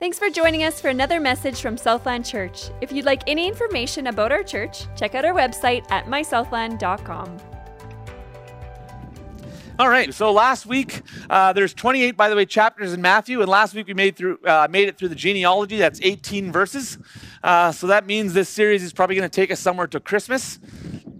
Thanks for joining us for another message from Southland Church. If you'd like any information about our church, check out our website at mysouthland.com. All right. So last week, uh, there's 28, by the way, chapters in Matthew, and last week we made through uh, made it through the genealogy. That's 18 verses. Uh, so that means this series is probably going to take us somewhere to Christmas.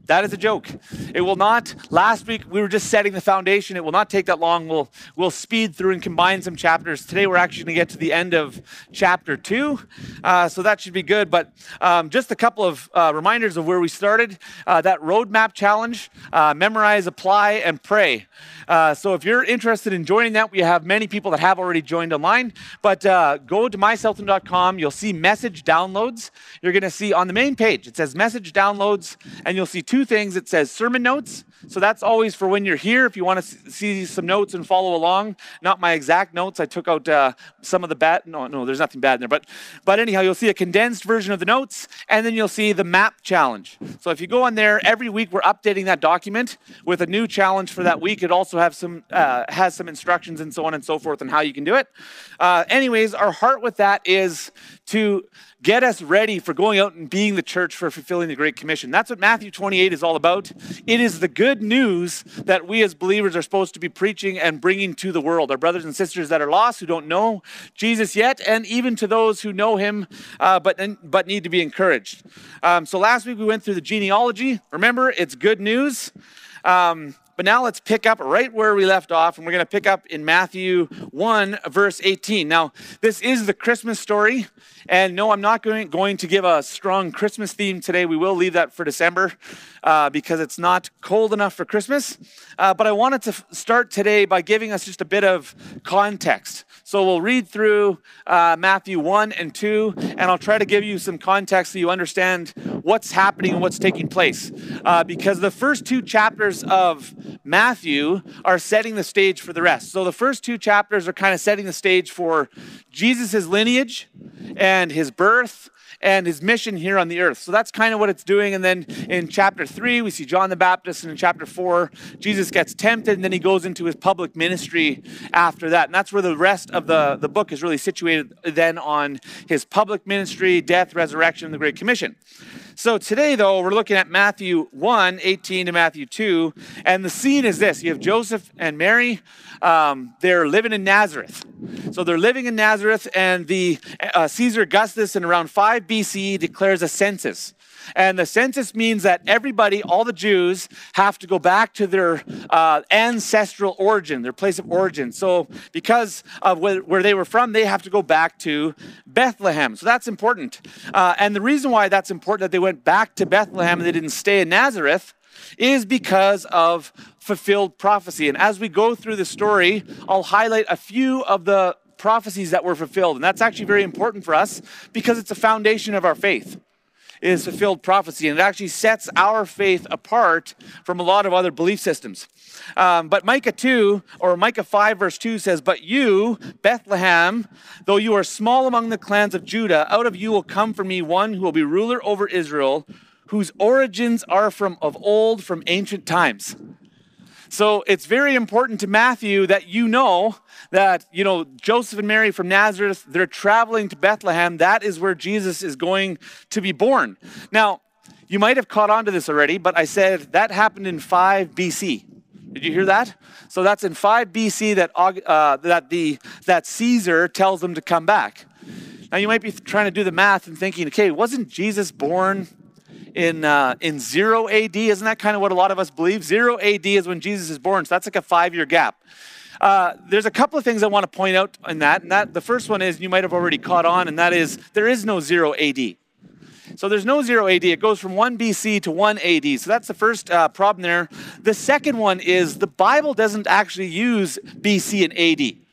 That is a joke. It will not. Last week we were just setting the foundation. It will not take that long. We'll we'll speed through and combine some chapters. Today we're actually going to get to the end of chapter two, uh, so that should be good. But um, just a couple of uh, reminders of where we started. Uh, that roadmap challenge: uh, memorize, apply, and pray. Uh, so if you're interested in joining that, we have many people that have already joined online. But uh, go to mysouthland.com. You'll see message downloads. You're going to see on the main page it says message downloads, and you'll see two two things. It says sermon notes. So that's always for when you're here. If you want to see some notes and follow along, not my exact notes. I took out uh, some of the bad. No, no, there's nothing bad in there. But, but anyhow, you'll see a condensed version of the notes, and then you'll see the map challenge. So if you go on there every week, we're updating that document with a new challenge for that week. It also have some uh, has some instructions and so on and so forth on how you can do it. Uh, anyways, our heart with that is to get us ready for going out and being the church for fulfilling the Great Commission. That's what Matthew 28 is all about. It is the good news that we as believers are supposed to be preaching and bringing to the world. Our brothers and sisters that are lost, who don't know Jesus yet, and even to those who know him uh, but, but need to be encouraged. Um, so last week we went through the genealogy. Remember, it's good news. Um, but now let's pick up right where we left off, and we're going to pick up in Matthew 1, verse 18. Now, this is the Christmas story, and no, I'm not going, going to give a strong Christmas theme today. We will leave that for December uh, because it's not cold enough for Christmas. Uh, but I wanted to f- start today by giving us just a bit of context. So we'll read through uh, Matthew 1 and 2, and I'll try to give you some context so you understand what's happening and what's taking place. Uh, because the first two chapters of Matthew are setting the stage for the rest. So the first two chapters are kind of setting the stage for Jesus' lineage and his birth and his mission here on the earth. So that's kind of what it's doing. And then in chapter three, we see John the Baptist. And in chapter four, Jesus gets tempted and then he goes into his public ministry after that. And that's where the rest of the, the book is really situated then on his public ministry, death, resurrection, and the Great Commission. So today, though, we're looking at Matthew 1, 18 to Matthew 2. And the scene is this you have Joseph and Mary. Um, they're living in Nazareth. So they're living in Nazareth, and the uh, Caesar Augustus in around 5 BC declares a census. And the census means that everybody, all the Jews, have to go back to their uh, ancestral origin, their place of origin. So, because of where, where, they were from, they have to go back to Bethlehem. So, that's important. Uh, and the reason why that's important that they went back to Bethlehem and they didn't stay in Nazareth is because of fulfilled prophecy. And as we go through the story, I'll highlight a few of the prophecies that were fulfilled. And that's actually very important for us because it's a foundation of our faith is fulfilled prophecy, and it actually sets our faith apart from a lot of other belief systems. Um, but Micah 2, or Micah 5, verse 2 says, But you, Bethlehem, though you are small among the clans of Judah, out of you will come for me one who will be ruler over Israel, whose origins are from of old, from ancient times. So it's very important to Matthew that you know that, you know, Joseph and Mary from Nazareth, they're traveling to Bethlehem. That is where Jesus is going to be born. Now, you might have caught on to this already, but I said that happened in 5 BC. Did you hear that? So that's in 5 BC that, uh, that, the, that Caesar tells them to come back. Now you might be trying to do the math and thinking, okay, wasn't Jesus born in, uh, in 0 AD. Isn't that kind of what a lot of us believe? 0 AD is when Jesus is born, so that's like a five year gap. Uh, there's a couple of things I want to point out in that, and that the first one is you might have already caught on, and that is there is no 0 AD. So there's no 0 AD. It goes from 1 BC to 1 AD. So that's the first uh, problem there. The second one is the Bible doesn't actually use BC and AD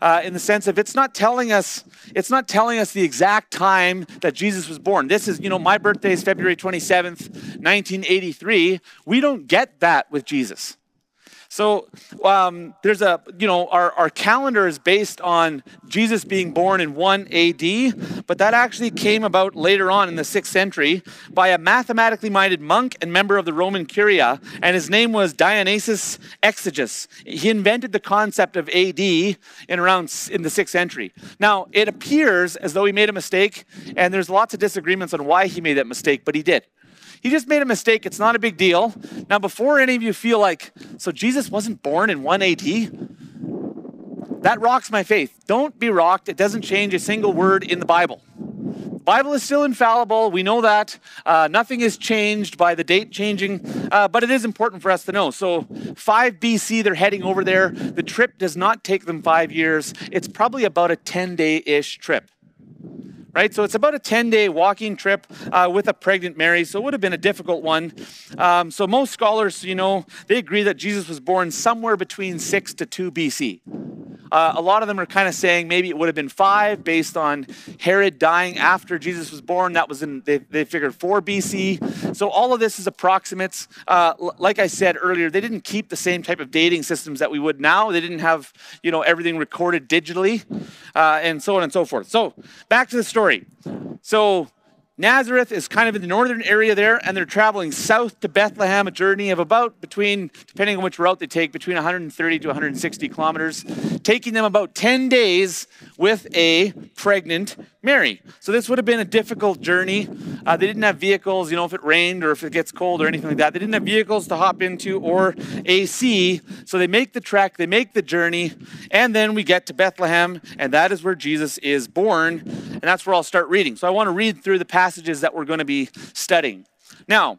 uh, in the sense of it's not telling us it's not telling us the exact time that Jesus was born. This is, you know, my birthday is February 27th, 1983. We don't get that with Jesus. So um, there's a, you know, our, our calendar is based on Jesus being born in 1 AD, but that actually came about later on in the 6th century by a mathematically minded monk and member of the Roman Curia, and his name was Dionysius Exiguus. He invented the concept of AD in around in the 6th century. Now, it appears as though he made a mistake, and there's lots of disagreements on why he made that mistake, but he did. He just made a mistake. It's not a big deal. Now, before any of you feel like, so Jesus wasn't born in 1 AD? That rocks my faith. Don't be rocked. It doesn't change a single word in the Bible. The Bible is still infallible. We know that. Uh, nothing is changed by the date changing, uh, but it is important for us to know. So, 5 BC, they're heading over there. The trip does not take them five years. It's probably about a 10 day ish trip right? So it's about a 10 day walking trip uh, with a pregnant Mary. So it would have been a difficult one. Um, so most scholars, you know, they agree that Jesus was born somewhere between 6 to 2 BC. Uh, a lot of them are kind of saying maybe it would have been five based on Herod dying after Jesus was born. That was in, they, they figured 4 BC. So all of this is approximates. Uh, like I said earlier, they didn't keep the same type of dating systems that we would now. They didn't have, you know, everything recorded digitally uh, and so on and so forth. So back to the story. So Nazareth is kind of in the northern area there, and they're traveling south to Bethlehem, a journey of about between, depending on which route they take, between 130 to 160 kilometers, taking them about 10 days with a pregnant Mary. So this would have been a difficult journey. Uh, they didn't have vehicles, you know, if it rained or if it gets cold or anything like that. They didn't have vehicles to hop into or AC. So they make the trek, they make the journey, and then we get to Bethlehem, and that is where Jesus is born. And that's where I'll start reading. So I want to read through the passages that we're going to be studying. Now,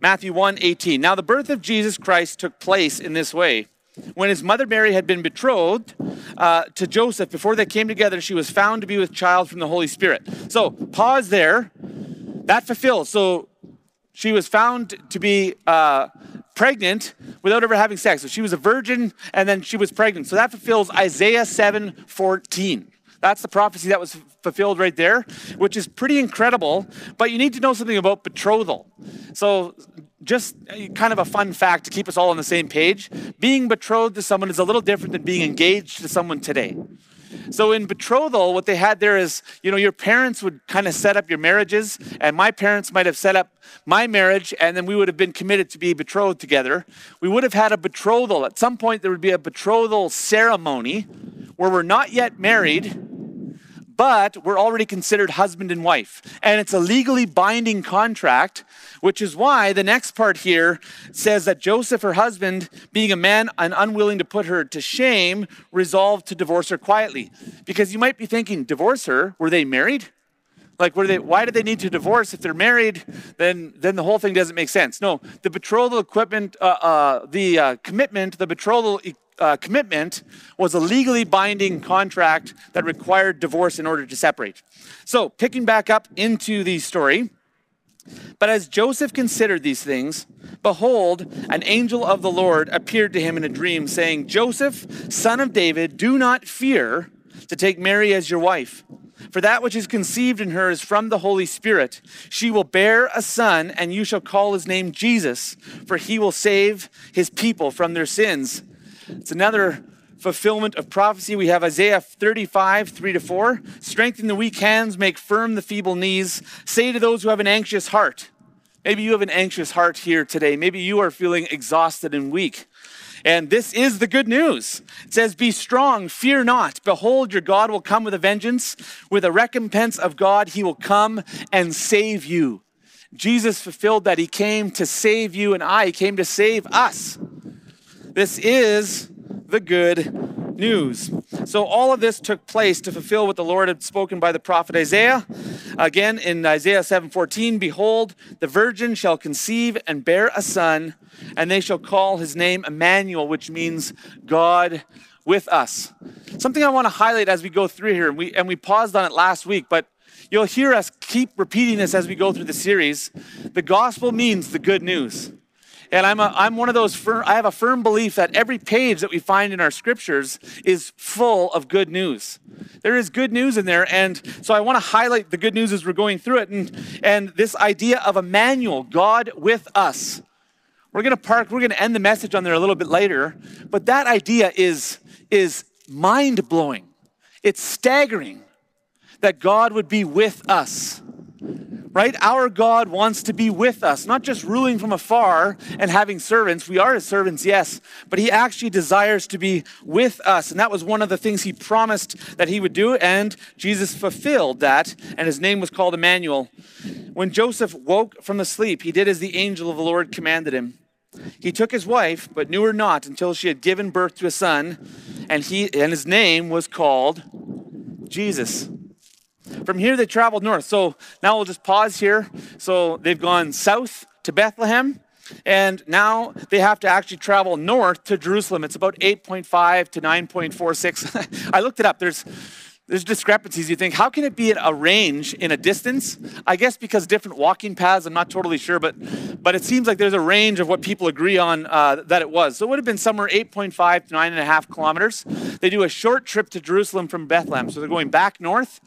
Matthew 1 18. Now, the birth of Jesus Christ took place in this way. When his mother Mary had been betrothed uh, to Joseph, before they came together, she was found to be with child from the Holy Spirit. So, pause there. That fulfills. So, she was found to be uh, pregnant without ever having sex. So, she was a virgin and then she was pregnant. So, that fulfills Isaiah 7 14. That's the prophecy that was fulfilled right there, which is pretty incredible. But you need to know something about betrothal. So, just kind of a fun fact to keep us all on the same page being betrothed to someone is a little different than being engaged to someone today. So in betrothal, what they had there is, you know, your parents would kind of set up your marriages, and my parents might have set up my marriage, and then we would have been committed to be betrothed together. We would have had a betrothal. At some point, there would be a betrothal ceremony where we're not yet married, but we're already considered husband and wife. And it's a legally binding contract, which is why the next part here says that Joseph, her husband, being a man and unwilling to put her to shame, resolved to divorce her quietly. Because you might be thinking, divorce her? Were they married? Like, they, why did they need to divorce? If they're married, then, then the whole thing doesn't make sense. No, the betrothal equipment, uh, uh, the uh, commitment, the betrothal uh, commitment was a legally binding contract that required divorce in order to separate. So, picking back up into the story, but as Joseph considered these things, behold, an angel of the Lord appeared to him in a dream, saying, Joseph, son of David, do not fear to take Mary as your wife for that which is conceived in her is from the Holy Spirit. She will bear a son, and you shall call his name Jesus, for he will save his people from their sins. It's another fulfillment of prophecy. We have Isaiah 35, 3 to 4. Strengthen the weak hands, make firm the feeble knees. Say to those who have an anxious heart, Maybe you have an anxious heart here today. Maybe you are feeling exhausted and weak. And this is the good news. It says, Be strong, fear not. Behold, your God will come with a vengeance. With a recompense of God, he will come and save you. Jesus fulfilled that. He came to save you and I. He came to save us. This is the good news. So all of this took place to fulfill what the Lord had spoken by the prophet Isaiah. Again in Isaiah 7:14, behold, the virgin shall conceive and bear a son, and they shall call his name Emmanuel, which means God with us. Something I want to highlight as we go through here, and we and we paused on it last week, but you'll hear us keep repeating this as we go through the series. The gospel means the good news. And I'm, a, I'm one of those, firm, I have a firm belief that every page that we find in our scriptures is full of good news. There is good news in there. And so I want to highlight the good news as we're going through it. And, and this idea of Emmanuel, God with us. We're going to park, we're going to end the message on there a little bit later, but that idea is, is mind blowing. It's staggering that God would be with us right? Our God wants to be with us, not just ruling from afar and having servants. We are his servants, yes, but he actually desires to be with us. And that was one of the things he promised that he would do, and Jesus fulfilled that, and his name was called Emmanuel. When Joseph woke from the sleep, he did as the angel of the Lord commanded him. He took his wife, but knew her not until she had given birth to a son, and he and his name was called Jesus. From here, they traveled north. So now we'll just pause here. So they've gone south to Bethlehem, and now they have to actually travel north to Jerusalem. It's about 8.5 to 9.46. I looked it up. There's there's discrepancies. You think, how can it be a range in a distance? I guess because different walking paths. I'm not totally sure, but but it seems like there's a range of what people agree on uh, that it was. So it would have been somewhere 8.5 to nine and a half kilometers. They do a short trip to Jerusalem from Bethlehem, so they're going back north.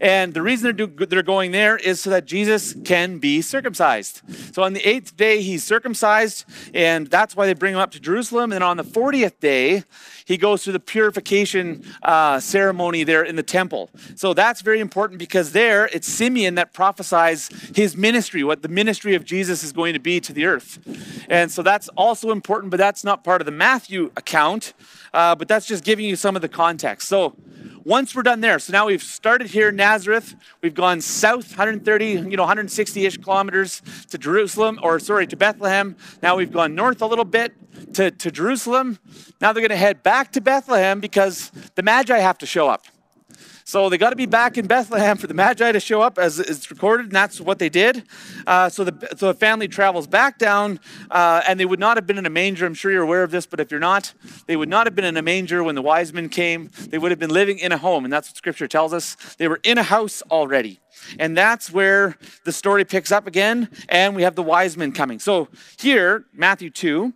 And the reason they're do, they're going there is so that Jesus can be circumcised. So on the eighth day he's circumcised, and that's why they bring him up to Jerusalem. And on the 40th day he goes through the purification uh, ceremony there in the temple. So that's very important because there it's Simeon that prophesies his ministry, what the ministry of Jesus is going to be to the earth. And so that's also important, but that's not part of the Matthew account, uh, but that's just giving you some of the context. So once we're done there, so now we've started here in Nazareth, we've gone south 130, you know, 160 ish kilometers to Jerusalem, or sorry, to Bethlehem. Now we've gone north a little bit to, to Jerusalem. Now they're going to head back to Bethlehem because the Magi have to show up. So they got to be back in Bethlehem for the Magi to show up, as it's recorded, and that's what they did. Uh, so, the, so the family travels back down, uh, and they would not have been in a manger. I'm sure you're aware of this, but if you're not, they would not have been in a manger when the wise men came. They would have been living in a home, and that's what Scripture tells us. They were in a house already. And that's where the story picks up again, and we have the wise men coming. So here, Matthew 2,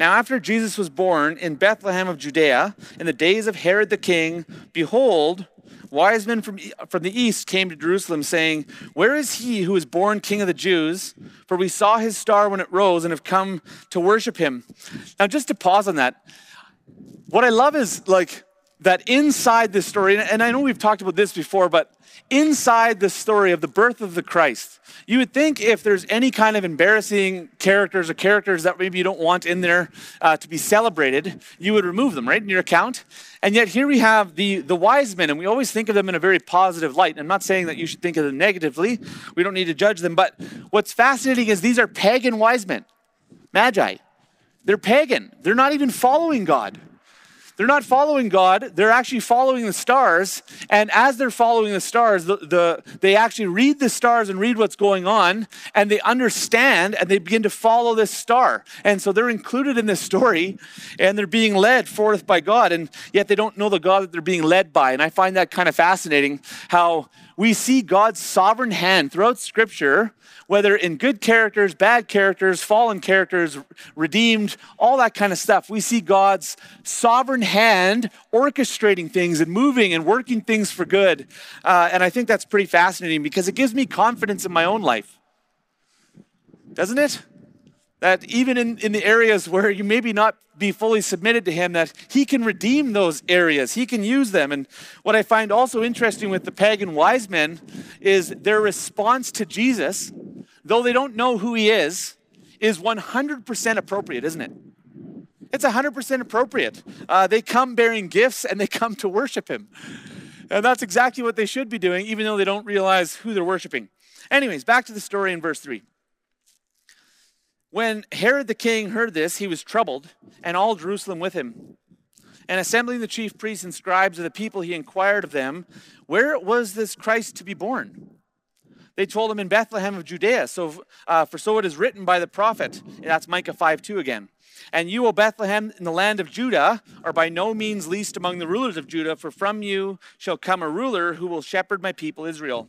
now, after Jesus was born in Bethlehem of Judea, in the days of Herod the king, behold, wise men from, from the east came to Jerusalem, saying, Where is he who is born king of the Jews? For we saw his star when it rose and have come to worship him. Now, just to pause on that, what I love is like that inside this story, and I know we've talked about this before, but inside the story of the birth of the Christ, you would think if there's any kind of embarrassing characters or characters that maybe you don't want in there uh, to be celebrated, you would remove them, right, in your account. And yet here we have the, the wise men, and we always think of them in a very positive light. I'm not saying that you should think of them negatively. We don't need to judge them. But what's fascinating is these are pagan wise men, magi. They're pagan. They're not even following God. They're not following God, they're actually following the stars. And as they're following the stars, the, the, they actually read the stars and read what's going on, and they understand and they begin to follow this star. And so they're included in this story, and they're being led forth by God, and yet they don't know the God that they're being led by. And I find that kind of fascinating how we see God's sovereign hand throughout Scripture whether in good characters, bad characters, fallen characters, redeemed, all that kind of stuff. We see God's sovereign hand orchestrating things and moving and working things for good. Uh, and I think that's pretty fascinating because it gives me confidence in my own life. Doesn't it? That even in, in the areas where you maybe not be fully submitted to Him, that He can redeem those areas. He can use them. And what I find also interesting with the pagan wise men is their response to Jesus though they don't know who he is, is 100% appropriate, isn't it? It's 100% appropriate. Uh, they come bearing gifts and they come to worship him. And that's exactly what they should be doing, even though they don't realize who they're worshiping. Anyways, back to the story in verse 3. When Herod the king heard this, he was troubled, and all Jerusalem with him. And assembling the chief priests and scribes of the people, he inquired of them, Where was this Christ to be born? They told him in Bethlehem of Judea. So, uh, for so it is written by the prophet. And That's Micah 5 2 again. And you, O Bethlehem, in the land of Judah, are by no means least among the rulers of Judah, for from you shall come a ruler who will shepherd my people Israel.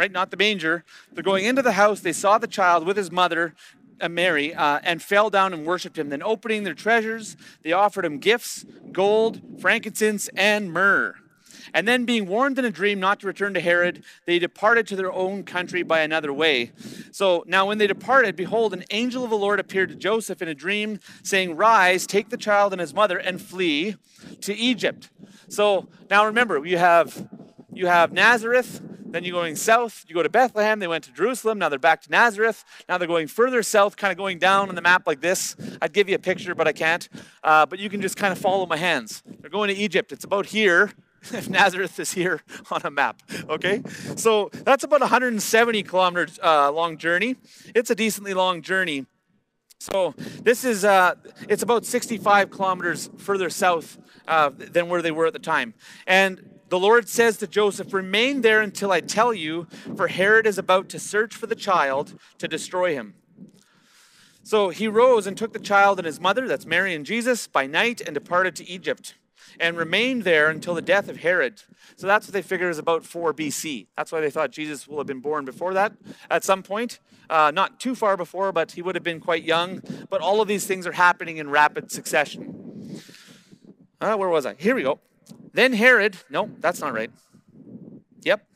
right, not the manger, they're going into the house, they saw the child with his mother, uh, Mary, uh, and fell down and worshiped him. Then, opening their treasures, they offered him gifts gold, frankincense, and myrrh. And then, being warned in a dream not to return to Herod, they departed to their own country by another way. So now, when they departed, behold, an angel of the Lord appeared to Joseph in a dream, saying, Rise, take the child and his mother, and flee to Egypt. So now remember, you have you have Nazareth, then you're going south, you go to Bethlehem, they went to Jerusalem, now they're back to Nazareth, now they're going further south, kind of going down on the map like this. I'd give you a picture, but I can't. Uh, but you can just kind of follow my hands. They're going to Egypt, it's about here. If Nazareth is here on a map, okay? So that's about 170 kilometers uh, long journey. It's a decently long journey. So this is, uh, it's about 65 kilometers further south uh, than where they were at the time. And the Lord says to Joseph, Remain there until I tell you, for Herod is about to search for the child to destroy him. So he rose and took the child and his mother, that's Mary and Jesus, by night and departed to Egypt and remained there until the death of Herod. So that's what they figure is about 4 BC. That's why they thought Jesus will have been born before that at some point. Uh, not too far before, but he would have been quite young. But all of these things are happening in rapid succession. Uh, where was I? Here we go. Then Herod, no, that's not right. Yep.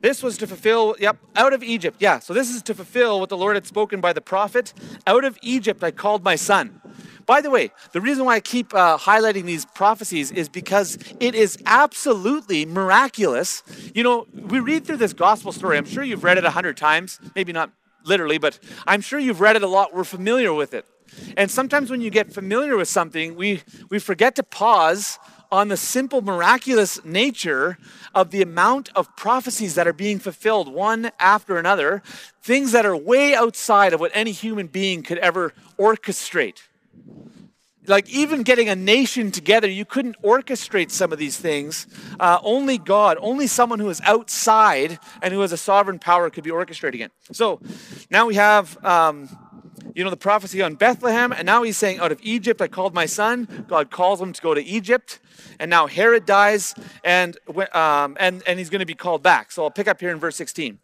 This was to fulfill, yep, out of Egypt. Yeah, so this is to fulfill what the Lord had spoken by the prophet. Out of Egypt I called my son. By the way, the reason why I keep uh, highlighting these prophecies is because it is absolutely miraculous. You know, we read through this gospel story. I'm sure you've read it a hundred times, maybe not literally, but I'm sure you've read it a lot. We're familiar with it. And sometimes when you get familiar with something, we, we forget to pause on the simple, miraculous nature of the amount of prophecies that are being fulfilled one after another, things that are way outside of what any human being could ever orchestrate. Like, even getting a nation together, you couldn't orchestrate some of these things. Uh, only God, only someone who is outside and who has a sovereign power could be orchestrating it. So now we have. Um, you know, the prophecy on Bethlehem, and now he's saying, Out of Egypt I called my son. God calls him to go to Egypt, and now Herod dies, and, um, and, and he's going to be called back. So I'll pick up here in verse 16.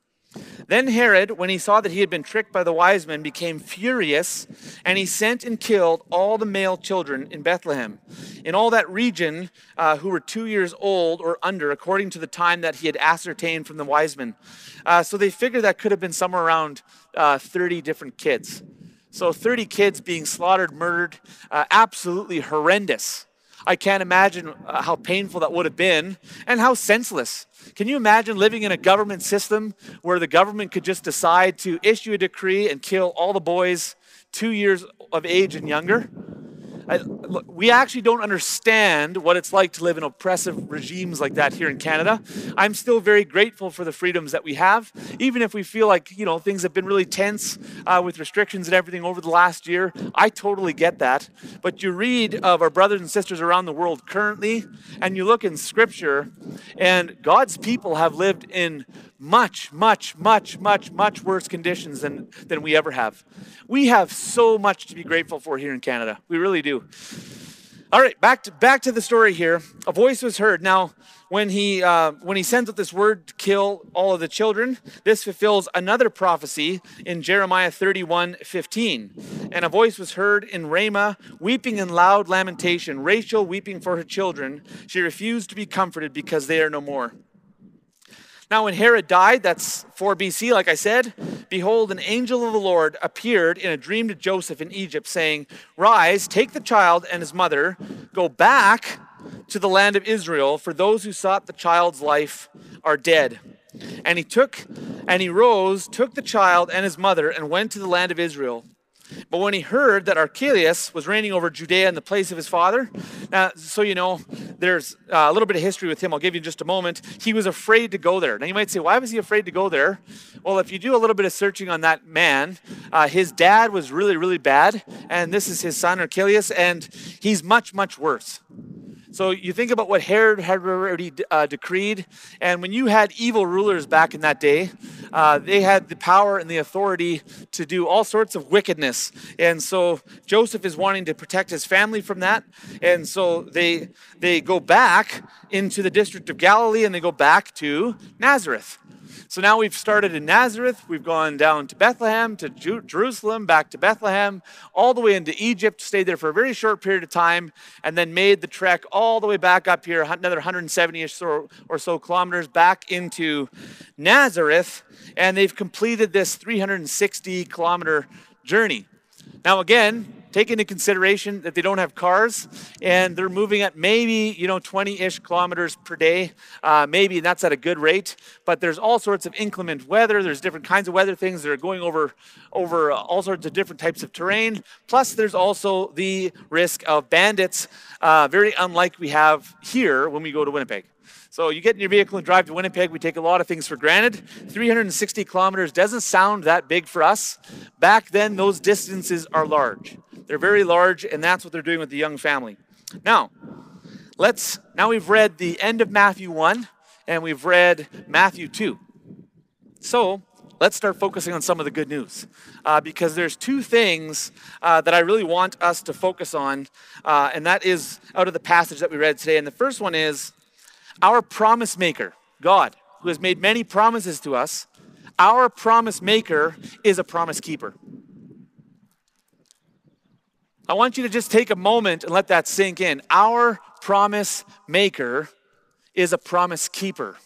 Then Herod, when he saw that he had been tricked by the wise men, became furious, and he sent and killed all the male children in Bethlehem, in all that region uh, who were two years old or under, according to the time that he had ascertained from the wise men. Uh, so they figured that could have been somewhere around uh, 30 different kids. So 30 kids being slaughtered, murdered, uh, absolutely horrendous. I can't imagine uh, how painful that would have been and how senseless. Can you imagine living in a government system where the government could just decide to issue a decree and kill all the boys two years of age and younger? I, look, we actually don't understand what it's like to live in oppressive regimes like that here in Canada. I'm still very grateful for the freedoms that we have, even if we feel like you know things have been really tense uh, with restrictions and everything over the last year. I totally get that. But you read of our brothers and sisters around the world currently, and you look in Scripture, and God's people have lived in much, much, much, much, much worse conditions than, than we ever have. We have so much to be grateful for here in Canada. We really do. All right, back to, back to the story here. A voice was heard. Now, when he, uh, when he sends out this word to kill all of the children, this fulfills another prophecy in Jeremiah 31 15. And a voice was heard in Ramah, weeping in loud lamentation, Rachel weeping for her children. She refused to be comforted because they are no more. Now, when Herod died, that's 4 BC, like I said, behold, an angel of the Lord appeared in a dream to Joseph in Egypt, saying, Rise, take the child and his mother, go back to the land of Israel, for those who sought the child's life are dead. And he took, and he rose, took the child and his mother, and went to the land of Israel. But when he heard that Archelaus was reigning over Judea in the place of his father, now, so you know, there's uh, a little bit of history with him. I'll give you just a moment. He was afraid to go there. Now, you might say, why was he afraid to go there? Well, if you do a little bit of searching on that man, uh, his dad was really, really bad, and this is his son, Archelaus, and he's much, much worse. So you think about what Herod had already uh, decreed, and when you had evil rulers back in that day, uh, they had the power and the authority to do all sorts of wickedness. And so Joseph is wanting to protect his family from that. And so they, they go back into the district of Galilee and they go back to Nazareth. So now we've started in Nazareth, we've gone down to Bethlehem, to Ju- Jerusalem, back to Bethlehem, all the way into Egypt, stayed there for a very short period of time, and then made the trek all the way back up here, another 170 or, or so kilometers back into Nazareth, and they've completed this 360 kilometer journey. Now, again, take into consideration that they don't have cars and they're moving at maybe you know 20-ish kilometers per day. Uh, maybe that's at a good rate but there's all sorts of inclement weather there's different kinds of weather things that are going over over all sorts of different types of terrain. Plus there's also the risk of bandits. Uh, very unlike we have here when we go to winnipeg so you get in your vehicle and drive to Winnipeg. We take a lot of things for granted. 360 kilometers doesn't sound that big for us. Back then, those distances are large. They're very large, and that's what they're doing with the young family. Now, let's now we've read the end of Matthew 1 and we've read Matthew 2. So let's start focusing on some of the good news uh, because there's two things uh, that I really want us to focus on, uh, and that is out of the passage that we read today. And the first one is our promise maker, God, who has made many promises to us. Our promise maker is a promise keeper. I want you to just take a moment and let that sink in. Our promise maker is a promise keeper.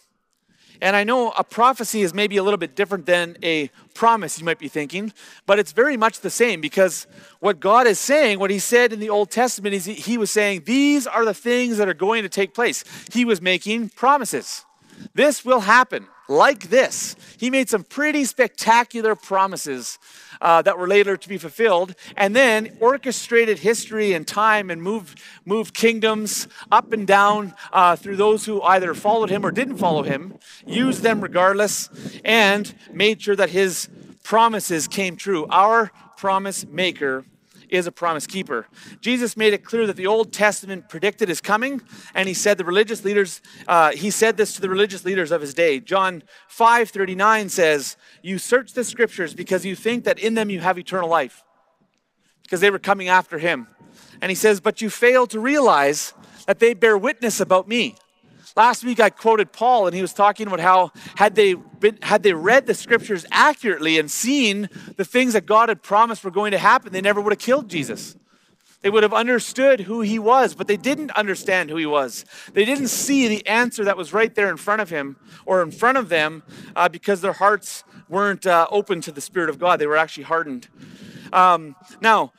And I know a prophecy is maybe a little bit different than a promise, you might be thinking, but it's very much the same because what God is saying, what He said in the Old Testament, is He was saying, These are the things that are going to take place. He was making promises. This will happen like this. He made some pretty spectacular promises uh, that were later to be fulfilled, and then orchestrated history and time and moved, moved kingdoms up and down uh, through those who either followed him or didn't follow him, used them regardless, and made sure that his promises came true. Our promise maker is a promise keeper. Jesus made it clear that the Old Testament predicted his coming, and he said the religious leaders, uh, he said this to the religious leaders of his day. John 5 39 says, You search the scriptures because you think that in them you have eternal life, because they were coming after him. And he says, But you fail to realize that they bear witness about me. Last week I quoted Paul and he was talking about how had they been, had they read the scriptures accurately and seen the things that God had promised were going to happen, they never would have killed Jesus. They would have understood who he was, but they didn't understand who he was. They didn't see the answer that was right there in front of him or in front of them uh, because their hearts weren't uh, open to the Spirit of God. They were actually hardened. Um, now,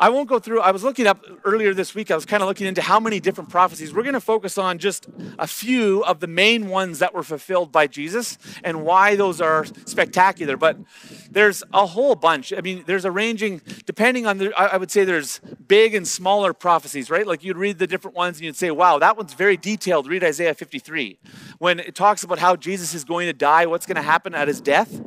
I won't go through, I was looking up earlier this week, I was kind of looking into how many different prophecies. We're going to focus on just a few of the main ones that were fulfilled by Jesus and why those are spectacular. But there's a whole bunch. I mean, there's a ranging, depending on the, I would say there's big and smaller prophecies, right? Like you'd read the different ones and you'd say, wow, that one's very detailed. Read Isaiah 53. When it talks about how Jesus is going to die, what's going to happen at his death,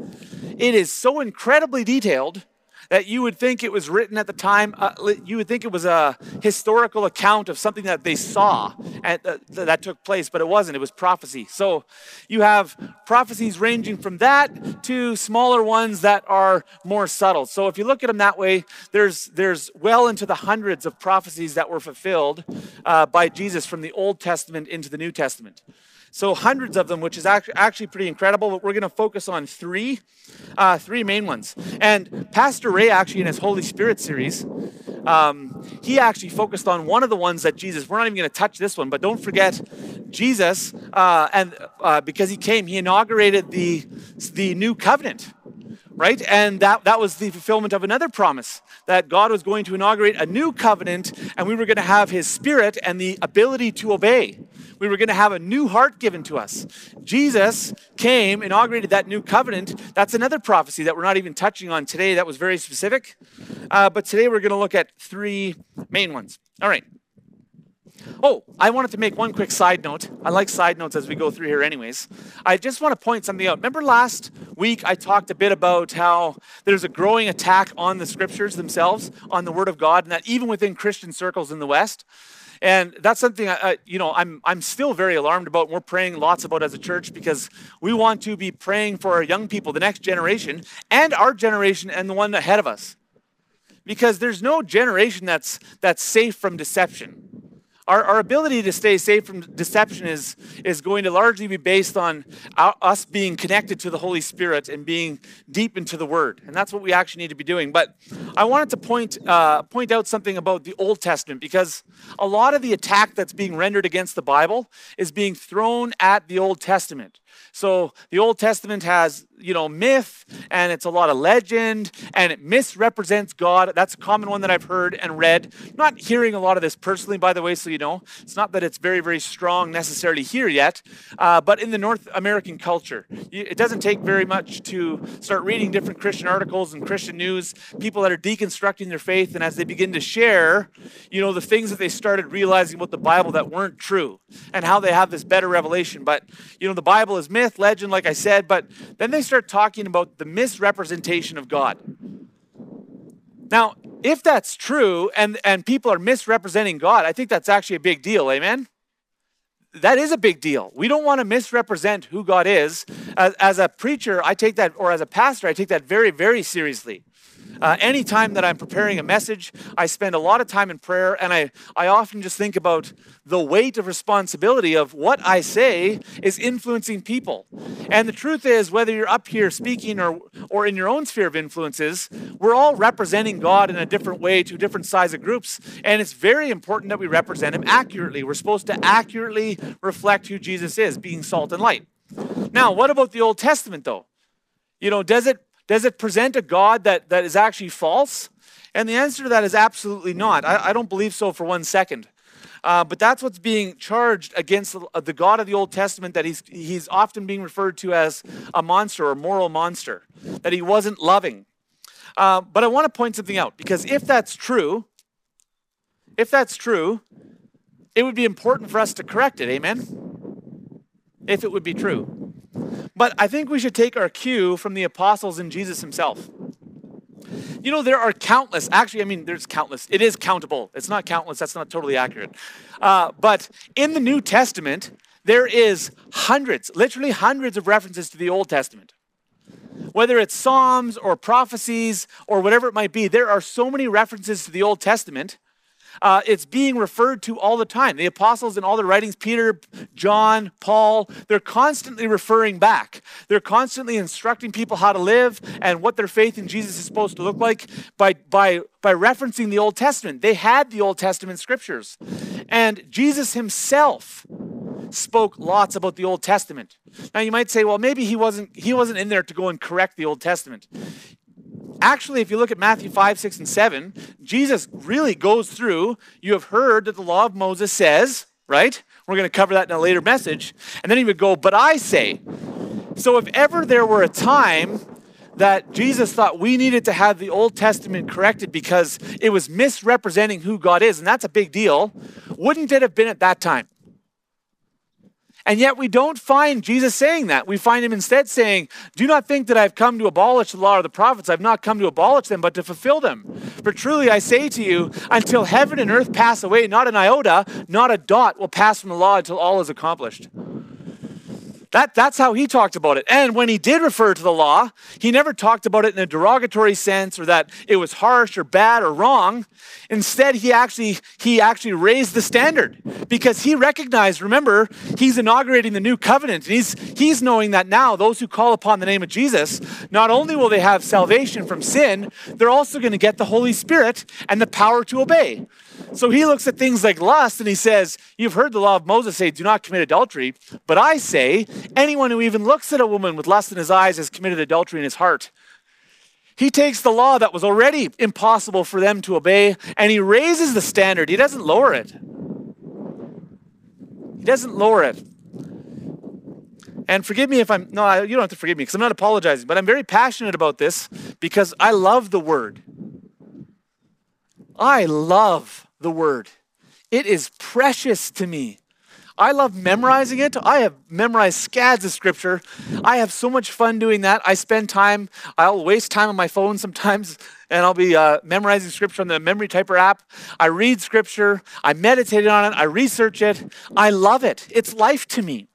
it is so incredibly detailed that you would think it was written at the time, uh, you would think it was a historical account of something that they saw at, uh, that took place, but it wasn't. It was prophecy. So you have prophecies ranging from that to smaller ones that are more subtle. So if you look at them that way, there's, there's well into the hundreds of prophecies that were fulfilled uh, by Jesus from the Old Testament into the New Testament. So hundreds of them, which is actually pretty incredible. But we're going to focus on three, uh, three main ones. And Pastor Ray, actually, in his Holy Spirit series, um, he actually focused on one of the ones that Jesus. We're not even going to touch this one, but don't forget, Jesus, uh, and uh, because he came, he inaugurated the the new covenant right? And that, that was the fulfillment of another promise that God was going to inaugurate a new covenant and we were going to have his spirit and the ability to obey we were going to have a new heart given to us. Jesus came, inaugurated that new covenant. That's another prophecy that we're not even touching on today that was very specific. Uh, but today we're going to look at three main ones. All right. Oh, I wanted to make one quick side note. I like side notes as we go through here, anyways. I just want to point something out. Remember last week I talked a bit about how there's a growing attack on the scriptures themselves, on the Word of God, and that even within Christian circles in the West, And that's something I, you know I'm I'm still very alarmed about. We're praying lots about as a church because we want to be praying for our young people, the next generation, and our generation, and the one ahead of us. Because there's no generation that's that's safe from deception. Our, our ability to stay safe from deception is, is going to largely be based on our, us being connected to the Holy Spirit and being deep into the Word. And that's what we actually need to be doing. But I wanted to point, uh, point out something about the Old Testament because a lot of the attack that's being rendered against the Bible is being thrown at the Old Testament. So the Old Testament has, you know, myth and it's a lot of legend and it misrepresents God. That's a common one that I've heard and read. not hearing a lot of this personally, by the way, so you know. It's not that it's very, very strong necessarily here yet, uh, but in the North American culture, it doesn't take very much to start reading different Christian articles and Christian news, people that are deconstructing their faith, and as they begin to share, you know, the things that they started realizing about the Bible that weren't true and how they have this better revelation. But, you know, the Bible is myth, legend, like I said, but then they start talking about the misrepresentation of God. Now, if that's true and, and people are misrepresenting God, I think that's actually a big deal. Amen? That is a big deal. We don't want to misrepresent who God is. As, as a preacher, I take that, or as a pastor, I take that very, very seriously. Uh, anytime that I'm preparing a message, I spend a lot of time in prayer, and I, I often just think about the weight of responsibility of what I say is influencing people. And the truth is, whether you're up here speaking or, or in your own sphere of influences, we're all representing God in a different way to different size of groups. And it's very important that we represent Him accurately. We're supposed to accurately reflect who Jesus is, being salt and light. Now, what about the Old Testament, though? You know, does it does it present a God that, that is actually false? And the answer to that is absolutely not. I, I don't believe so for one second. Uh, but that's what's being charged against the, God of the Old Testament, that he's, he's often being referred to as a monster or moral monster, that he wasn't loving. Uh, but I want to point something out because if that's true, if that's true, it would be important for us to correct it. Amen? If it would be true. But I think we should take our cue from the apostles and Jesus himself. You know, there are countless, actually, I mean, there's countless. It is countable. It's not countless, that's not totally accurate. Uh, but in the New Testament, there is hundreds, literally hundreds of references to the Old Testament. Whether it's Psalms or prophecies or whatever it might be, there are so many references to the Old Testament uh, it's being referred to all the time. The apostles in all their writings, Peter, John, Paul, they're constantly referring back. They're constantly instructing people how to live and what their faith in Jesus is supposed to look like by, by, by referencing the Old Testament. They had the Old Testament scriptures. And Jesus himself spoke lots about the Old Testament. Now you might say, well, maybe he wasn't he wasn't in there to go and correct the Old Testament. Actually, if you look at Matthew 5, 6, and 7, Jesus really goes through, you have heard that the law of Moses says, right? We're going to cover that in a later message. And then he would go, but I say. So if ever there were a time that Jesus thought we needed to have the Old Testament corrected because it was misrepresenting who God is, and that's a big deal, wouldn't it have been at that time? And yet we don't find Jesus saying that. We find him instead saying, Do not think that I've come to abolish the law of the prophets. I've not come to abolish them, but to fulfill them. For truly I say to you, until heaven and earth pass away, not an iota, not a dot will pass from the law until all is accomplished. That, that's how he talked about it. And when he did refer to the law, he never talked about it in a derogatory sense or that it was harsh or bad or wrong. Instead, he actually, he actually raised the standard because he recognized, remember, he's inaugurating the new covenant. And he's, he's knowing that now those who call upon the name of Jesus, not only will they have salvation from sin, they're also going to get the Holy Spirit and the power to obey. So he looks at things like lust and he says, You've heard the law of Moses say, Do not commit adultery. But I say, anyone who even looks at a woman with lust in his eyes has committed adultery in his heart. He takes the law that was already impossible for them to obey and he raises the standard. He doesn't lower it. He doesn't lower it. And forgive me if I'm, no, you don't have to forgive me because I'm not apologizing, but I'm very passionate about this because I love the word. I love the word. It is precious to me. I love memorizing it. I have memorized scads of scripture. I have so much fun doing that. I spend time, I'll waste time on my phone sometimes, and I'll be uh, memorizing scripture on the memory typer app. I read scripture, I meditate on it, I research it. I love it. It's life to me.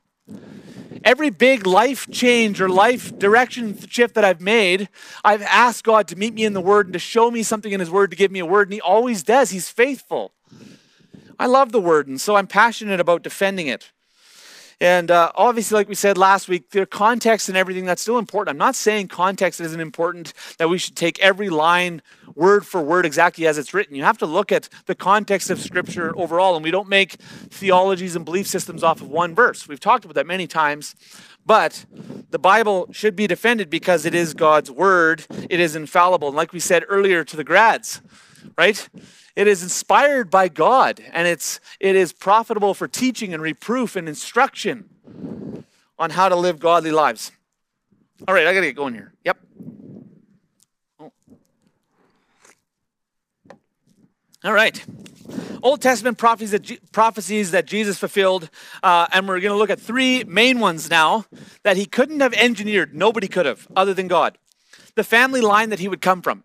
Every big life change or life direction shift that I've made, I've asked God to meet me in the Word and to show me something in His Word, to give me a word, and He always does. He's faithful. I love the Word, and so I'm passionate about defending it. And uh, obviously, like we said last week, their context and everything, that's still important. I'm not saying context isn't important, that we should take every line word for word exactly as it's written. You have to look at the context of Scripture overall, and we don't make theologies and belief systems off of one verse. We've talked about that many times. But the Bible should be defended because it is God's word, it is infallible. And like we said earlier to the grads, right? It is inspired by God and it's it is profitable for teaching and reproof and instruction on how to live godly lives. All right, I got to get going here. Yep. Oh. All right. Old Testament prophecies that, prophecies that Jesus fulfilled, uh, and we're going to look at three main ones now that he couldn't have engineered. Nobody could have, other than God. The family line that he would come from.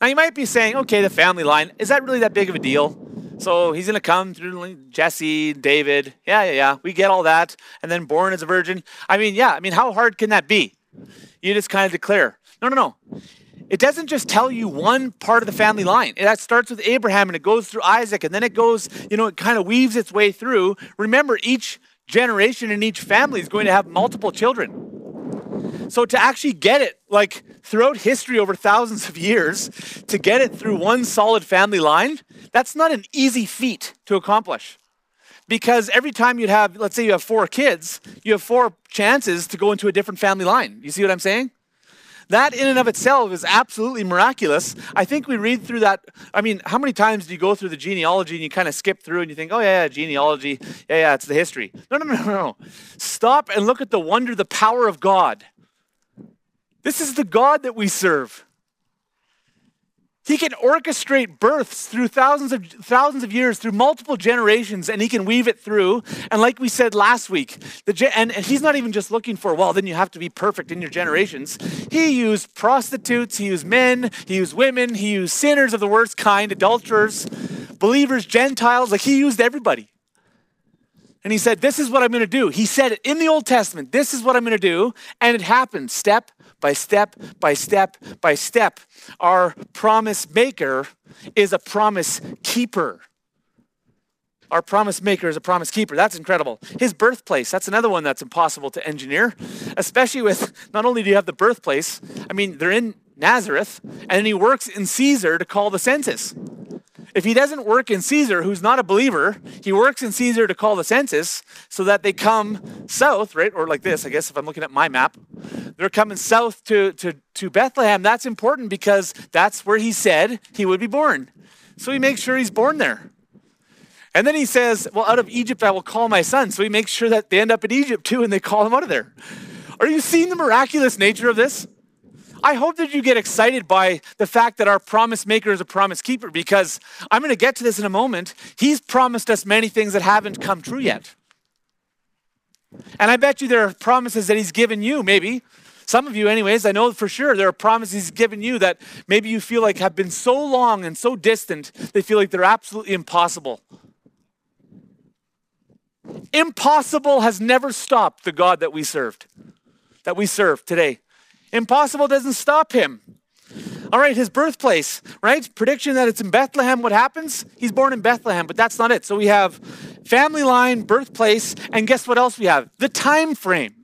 Now, you might be saying, okay, the family line, is that really that big of a deal? So he's going to come through Jesse, David. Yeah, yeah, yeah. We get all that. And then born as a virgin. I mean, yeah, I mean, how hard can that be? You just kind of declare. No, no, no. It doesn't just tell you one part of the family line. It starts with Abraham and it goes through Isaac and then it goes, you know, it kind of weaves its way through. Remember, each generation in each family is going to have multiple children. So to actually get it, like throughout history over thousands of years, to get it through one solid family line, that's not an easy feat to accomplish. Because every time you'd have, let's say you have four kids, you have four chances to go into a different family line. You see what I'm saying? That in and of itself is absolutely miraculous. I think we read through that. I mean, how many times do you go through the genealogy and you kind of skip through and you think, oh, yeah, yeah, genealogy. Yeah, yeah, it's the history. No, no, no, no. No. Stop and look at the wonder, the power of God. This is the God that we serve. He can orchestrate births through thousands of thousands of years, through multiple generations, and he can weave it through. And like we said last week, the, and, and he's not even just looking for, well, then you have to be perfect in your generations. He used prostitutes, he used men, he used women, he used sinners of the worst kind, adulterers, believers, Gentiles, like he used everybody. And he said, This is what I'm going to do. He said it in the Old Testament. This is what I'm going to do. And it happened step by step by step by step. Our promise maker is a promise keeper. Our promise maker is a promise keeper. That's incredible. His birthplace, that's another one that's impossible to engineer, especially with not only do you have the birthplace, I mean, they're in Nazareth, and he works in Caesar to call the census. If he doesn't work in Caesar, who's not a believer, he works in Caesar to call the census so that they come south, right? Or like this, I guess, if I'm looking at my map. They're coming south to, to, to Bethlehem. That's important because that's where he said he would be born. So he makes sure he's born there. And then he says, Well, out of Egypt I will call my son. So he makes sure that they end up in Egypt too and they call him out of there. Are you seeing the miraculous nature of this? I hope that you get excited by the fact that our promise maker is a promise keeper because I'm going to get to this in a moment. He's promised us many things that haven't come true yet. And I bet you there are promises that he's given you, maybe. Some of you, anyways, I know for sure there are promises he's given you that maybe you feel like have been so long and so distant, they feel like they're absolutely impossible. Impossible has never stopped the God that we served, that we serve today. Impossible doesn't stop him. All right, his birthplace, right? Prediction that it's in Bethlehem. What happens? He's born in Bethlehem, but that's not it. So we have family line, birthplace, and guess what else we have? The time frame.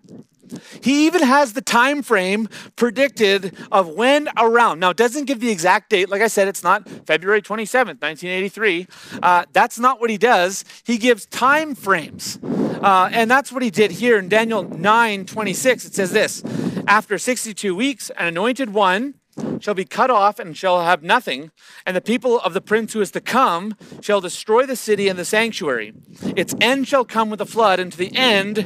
He even has the time frame predicted of when around. Now, it doesn't give the exact date. Like I said, it's not February 27th, 1983. Uh, that's not what he does. He gives time frames. Uh, and that's what he did here in Daniel 9 26. It says this after 62 weeks, an anointed one shall be cut off and shall have nothing, and the people of the prince who is to come shall destroy the city and the sanctuary. Its end shall come with a flood, and to the end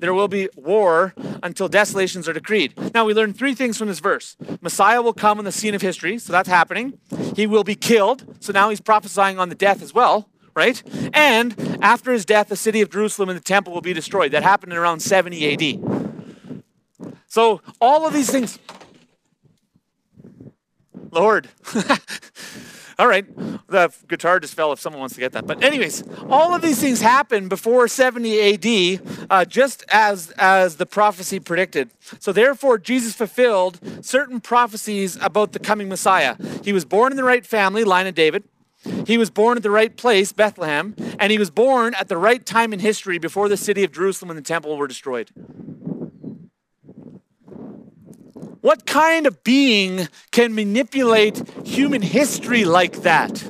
there will be war until desolations are decreed. Now we learn three things from this verse Messiah will come on the scene of history, so that's happening. He will be killed, so now he's prophesying on the death as well right? And after his death, the city of Jerusalem and the temple will be destroyed. That happened in around 70 AD. So all of these things, Lord. all right, the guitar just fell if someone wants to get that. But anyways, all of these things happened before 70 AD, uh, just as as the prophecy predicted. So therefore, Jesus fulfilled certain prophecies about the coming Messiah. He was born in the right family, line of David. He was born at the right place, Bethlehem, and he was born at the right time in history before the city of Jerusalem and the temple were destroyed. What kind of being can manipulate human history like that?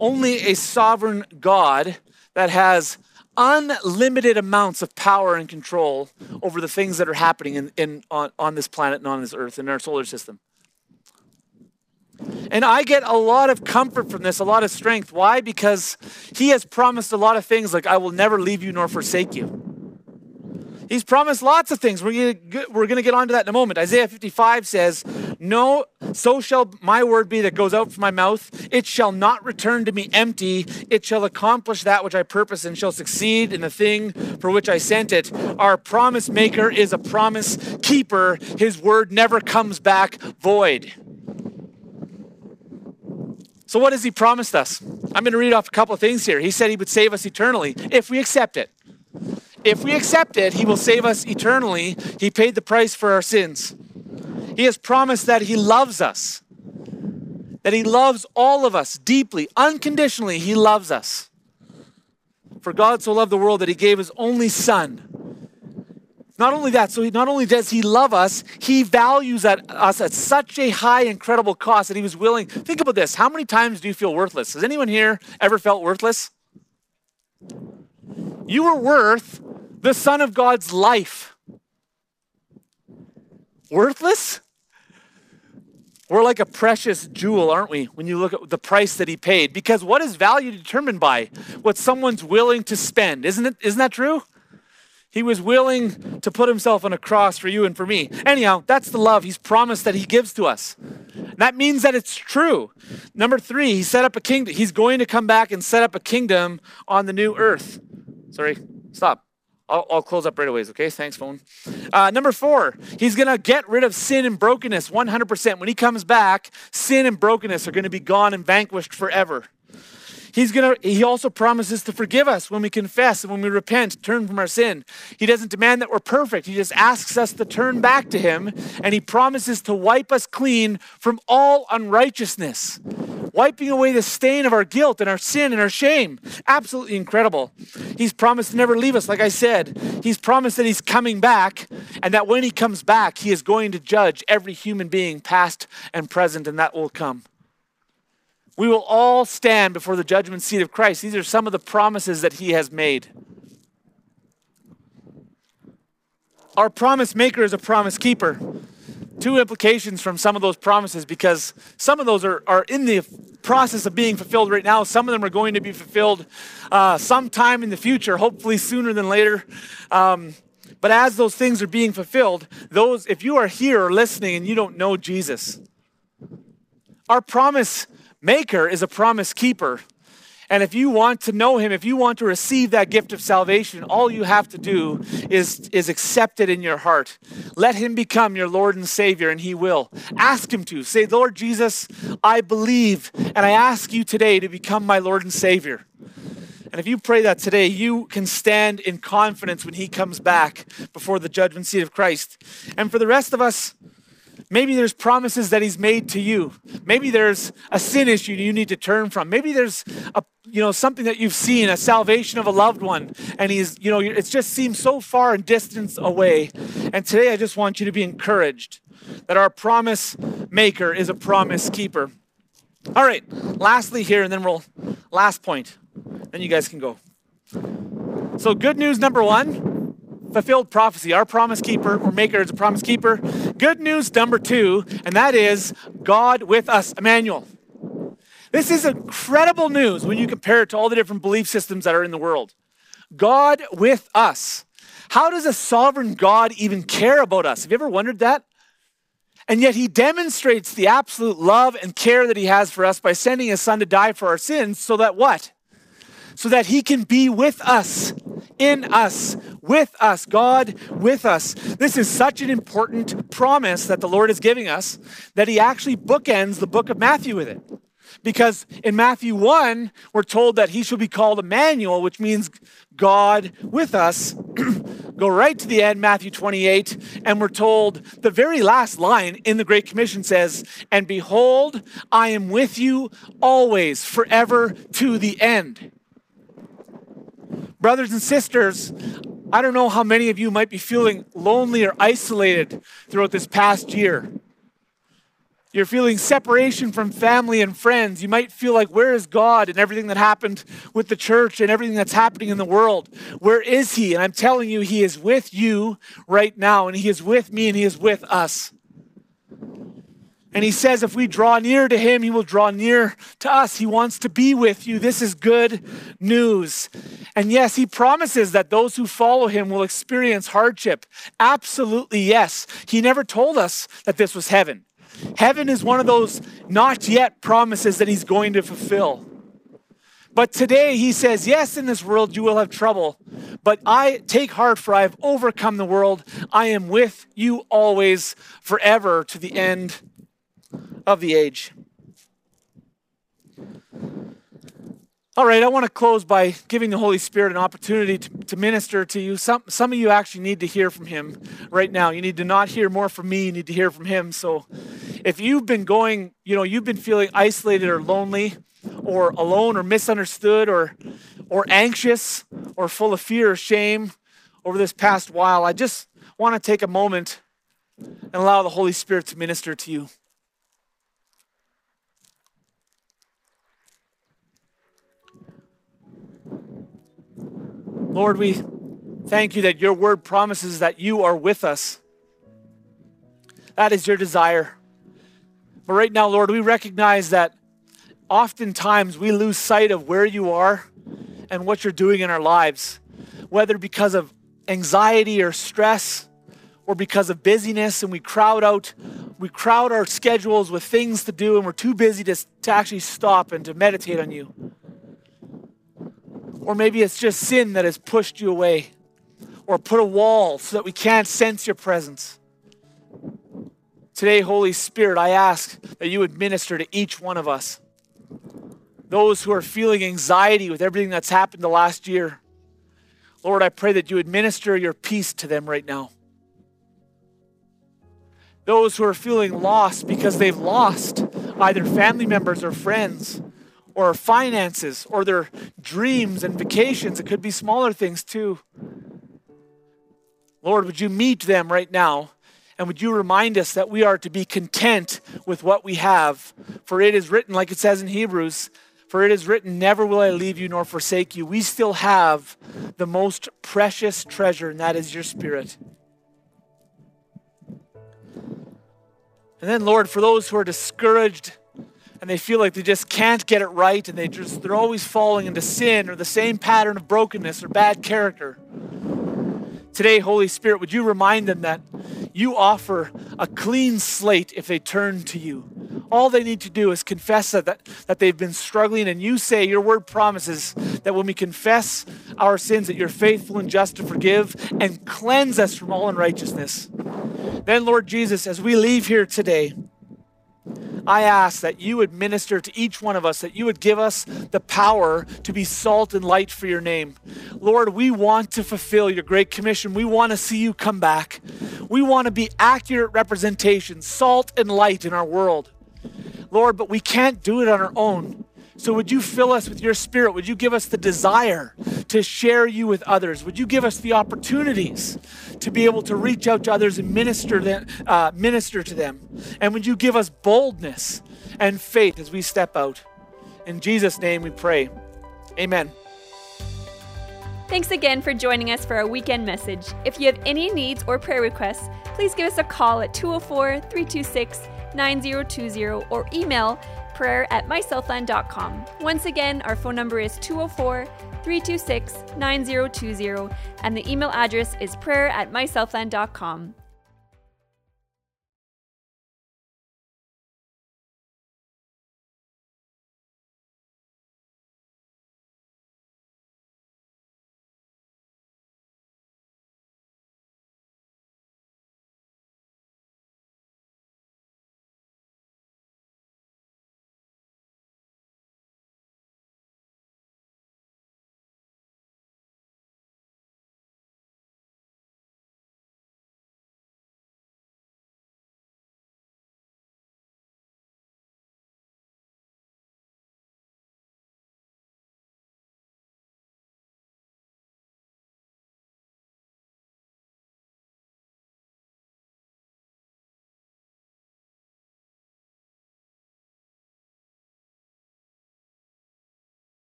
Only a sovereign God that has unlimited amounts of power and control over the things that are happening in, in on, on this planet and on this earth in our solar system. And I get a lot of comfort from this, a lot of strength. Why? Because he has promised a lot of things like, I will never leave you nor forsake you. He's promised lots of things. We're going we're to get onto that in a moment. Isaiah 55 says, No, so shall my word be that goes out from my mouth. It shall not return to me empty. It shall accomplish that which I purpose and shall succeed in the thing for which I sent it. Our promise maker is a promise keeper. His word never comes back void. So, what has he promised us? I'm going to read off a couple of things here. He said he would save us eternally if we accept it. If we accept it, He will save us eternally. He paid the price for our sins. He has promised that He loves us, that He loves all of us deeply, unconditionally. He loves us. For God so loved the world that He gave His only Son. Not only that, so he, not only does he love us, he values at us at such a high, incredible cost that he was willing. Think about this. How many times do you feel worthless? Has anyone here ever felt worthless? You were worth the Son of God's life. Worthless? We're like a precious jewel, aren't we, when you look at the price that he paid? Because what is value determined by? What someone's willing to spend. Isn't it? Isn't that true? He was willing to put himself on a cross for you and for me. Anyhow, that's the love he's promised that he gives to us. That means that it's true. Number three, he set up a kingdom. He's going to come back and set up a kingdom on the new earth. Sorry, stop. I'll, I'll, close up right away. Okay, thanks, phone. Uh, number four, he's going to get rid of sin and brokenness 100%. When he comes back, sin and brokenness are going to be gone and vanquished forever. He's gonna, he also promises to forgive us when we confess and when we repent, turn from our sin. He doesn't demand that we're perfect. He just asks us to turn back to him, and he promises to wipe us clean from all unrighteousness, wiping away the stain of our guilt and our sin and our shame. Absolutely incredible. He's promised to never leave us, like I said. He's promised that he's coming back, and that when he comes back, he is going to judge every human being, past and present, and that will come. We will all stand before the judgment seat of Christ. These are some of the promises that he has made. Our promise maker is a promise keeper. Two implications from some of those promises because some of those are, are in the process of being fulfilled right now. Some of them are going to be fulfilled uh, sometime in the future, hopefully sooner than later. Um, but as those things are being fulfilled, those if you are here or listening and you don't know Jesus, our promise maker is a promise keeper. And if you want to know him, if you want to receive that gift of salvation, all you have to do is, is accept it in your heart. Let him become your Lord and Savior, and he will. Ask him to. Say, Lord Jesus, I believe, and I ask you today to become my Lord and Savior. And if you pray that today, you can stand in confidence when he comes back before the judgment seat of Christ. And for the rest of us, Maybe there's promises that he's made to you. Maybe there's a sin issue you need to turn from. Maybe there's a you know something that you've seen, a salvation of a loved one, and he's you know it just seems so far and distance away. And today I just want you to be encouraged that our promise maker is a promise keeper. All right, lastly here, and then we'll last point. Then you guys can go. So good news number one fulfilled prophecy. Our promise keeper or maker is a promise keeper. Good news number two, and that is God with us, Emmanuel. This is incredible news when you compare it to all the different belief systems that are in the world. God with us. How does a sovereign God even care about us? Have you ever wondered that? And yet he demonstrates the absolute love and care that he has for us by sending his son to die for our sins so that what? So that he can be with us, in us, with us, God with us. This is such an important promise that the Lord is giving us that he actually bookends the book of Matthew with it. Because in Matthew 1, we're told that he shall be called Emmanuel, which means God with us. Go right to the end, Matthew 28, and we're told the very last line in the Great Commission says, And behold, I am with you always, forever to the end. Brothers and sisters, I don't know how many of you might be feeling lonely or isolated throughout this past year. You're feeling separation from family and friends. You might feel like, where is God and everything that happened with the church and everything that's happening in the world? Where is He? And I'm telling you, He is with you right now, and He is with me, and He is with us. And He says, if we draw near to Him, He will draw near to us. He wants to be with you. This is good news. And yes, He promises that those who follow Him will experience hardship. Absolutely, yes. He never told us that this was heaven. Heaven is one of those not yet promises that he's going to fulfill. But today he says, Yes, in this world you will have trouble, but I take heart, for I have overcome the world. I am with you always, forever, to the end of the age. All right, I want to close by giving the Holy Spirit an opportunity to, to, minister to you. Some, some of you actually need to hear from Him right now. You need to not hear more from me, you need to hear from Him. So if you've been going, you know, you've been feeling isolated or lonely or alone or misunderstood or, or anxious or full of fear or shame over this past while, I just want to take a moment and allow the Holy Spirit to minister to you. Lord, we thank you that your word promises that you are with us. That is your desire. But right now, Lord, we recognize that oftentimes we lose sight of where you are and what you're doing in our lives, whether because of anxiety or stress or because of busyness and we crowd out we crowd our schedules with things to do and we're too busy to, to actually stop and to meditate on you or maybe it's just sin that has pushed you away or put a wall so that we can't sense your presence. Today, Holy Spirit, I ask that you would minister to each one of us. Those who are feeling anxiety with everything that's happened the last year. Lord, I pray that you would minister your peace to them right now. Those who are feeling lost because they've lost either family members or friends or finances or their dreams and vacations. It could be smaller things too. Lord, would you meet them right now? And would you remind us that we are to be content with what we have? For it is written, like it says in Hebrews, for it is written, Never will I leave you nor forsake you. We still have the most precious treasure, and that is your spirit. And then, Lord, for those who are discouraged, and they feel like they just can't get it right and they just they're always falling into sin or the same pattern of brokenness or bad character. Today, Holy Spirit, would you remind them that you offer a clean slate if they turn to you? All they need to do is confess that, that, that they've been struggling, and you say, Your word promises that when we confess our sins, that you're faithful and just to forgive and cleanse us from all unrighteousness. Then, Lord Jesus, as we leave here today, I ask that you would minister to each one of us, that you would give us the power to be salt and light for your name. Lord, we want to fulfill your great commission. We want to see you come back. We want to be accurate representation, salt and light in our world. Lord, but we can't do it on our own. So, would you fill us with your spirit? Would you give us the desire to share you with others? Would you give us the opportunities to be able to reach out to others and minister, them, uh, minister to them? And would you give us boldness and faith as we step out? In Jesus' name we pray. Amen. Thanks again for joining us for our weekend message. If you have any needs or prayer requests, please give us a call at 204 326 9020 or email prayer at mysouthland.com. Once again, our phone number is 204 326 9020 and the email address is prayer at mysouthland.com.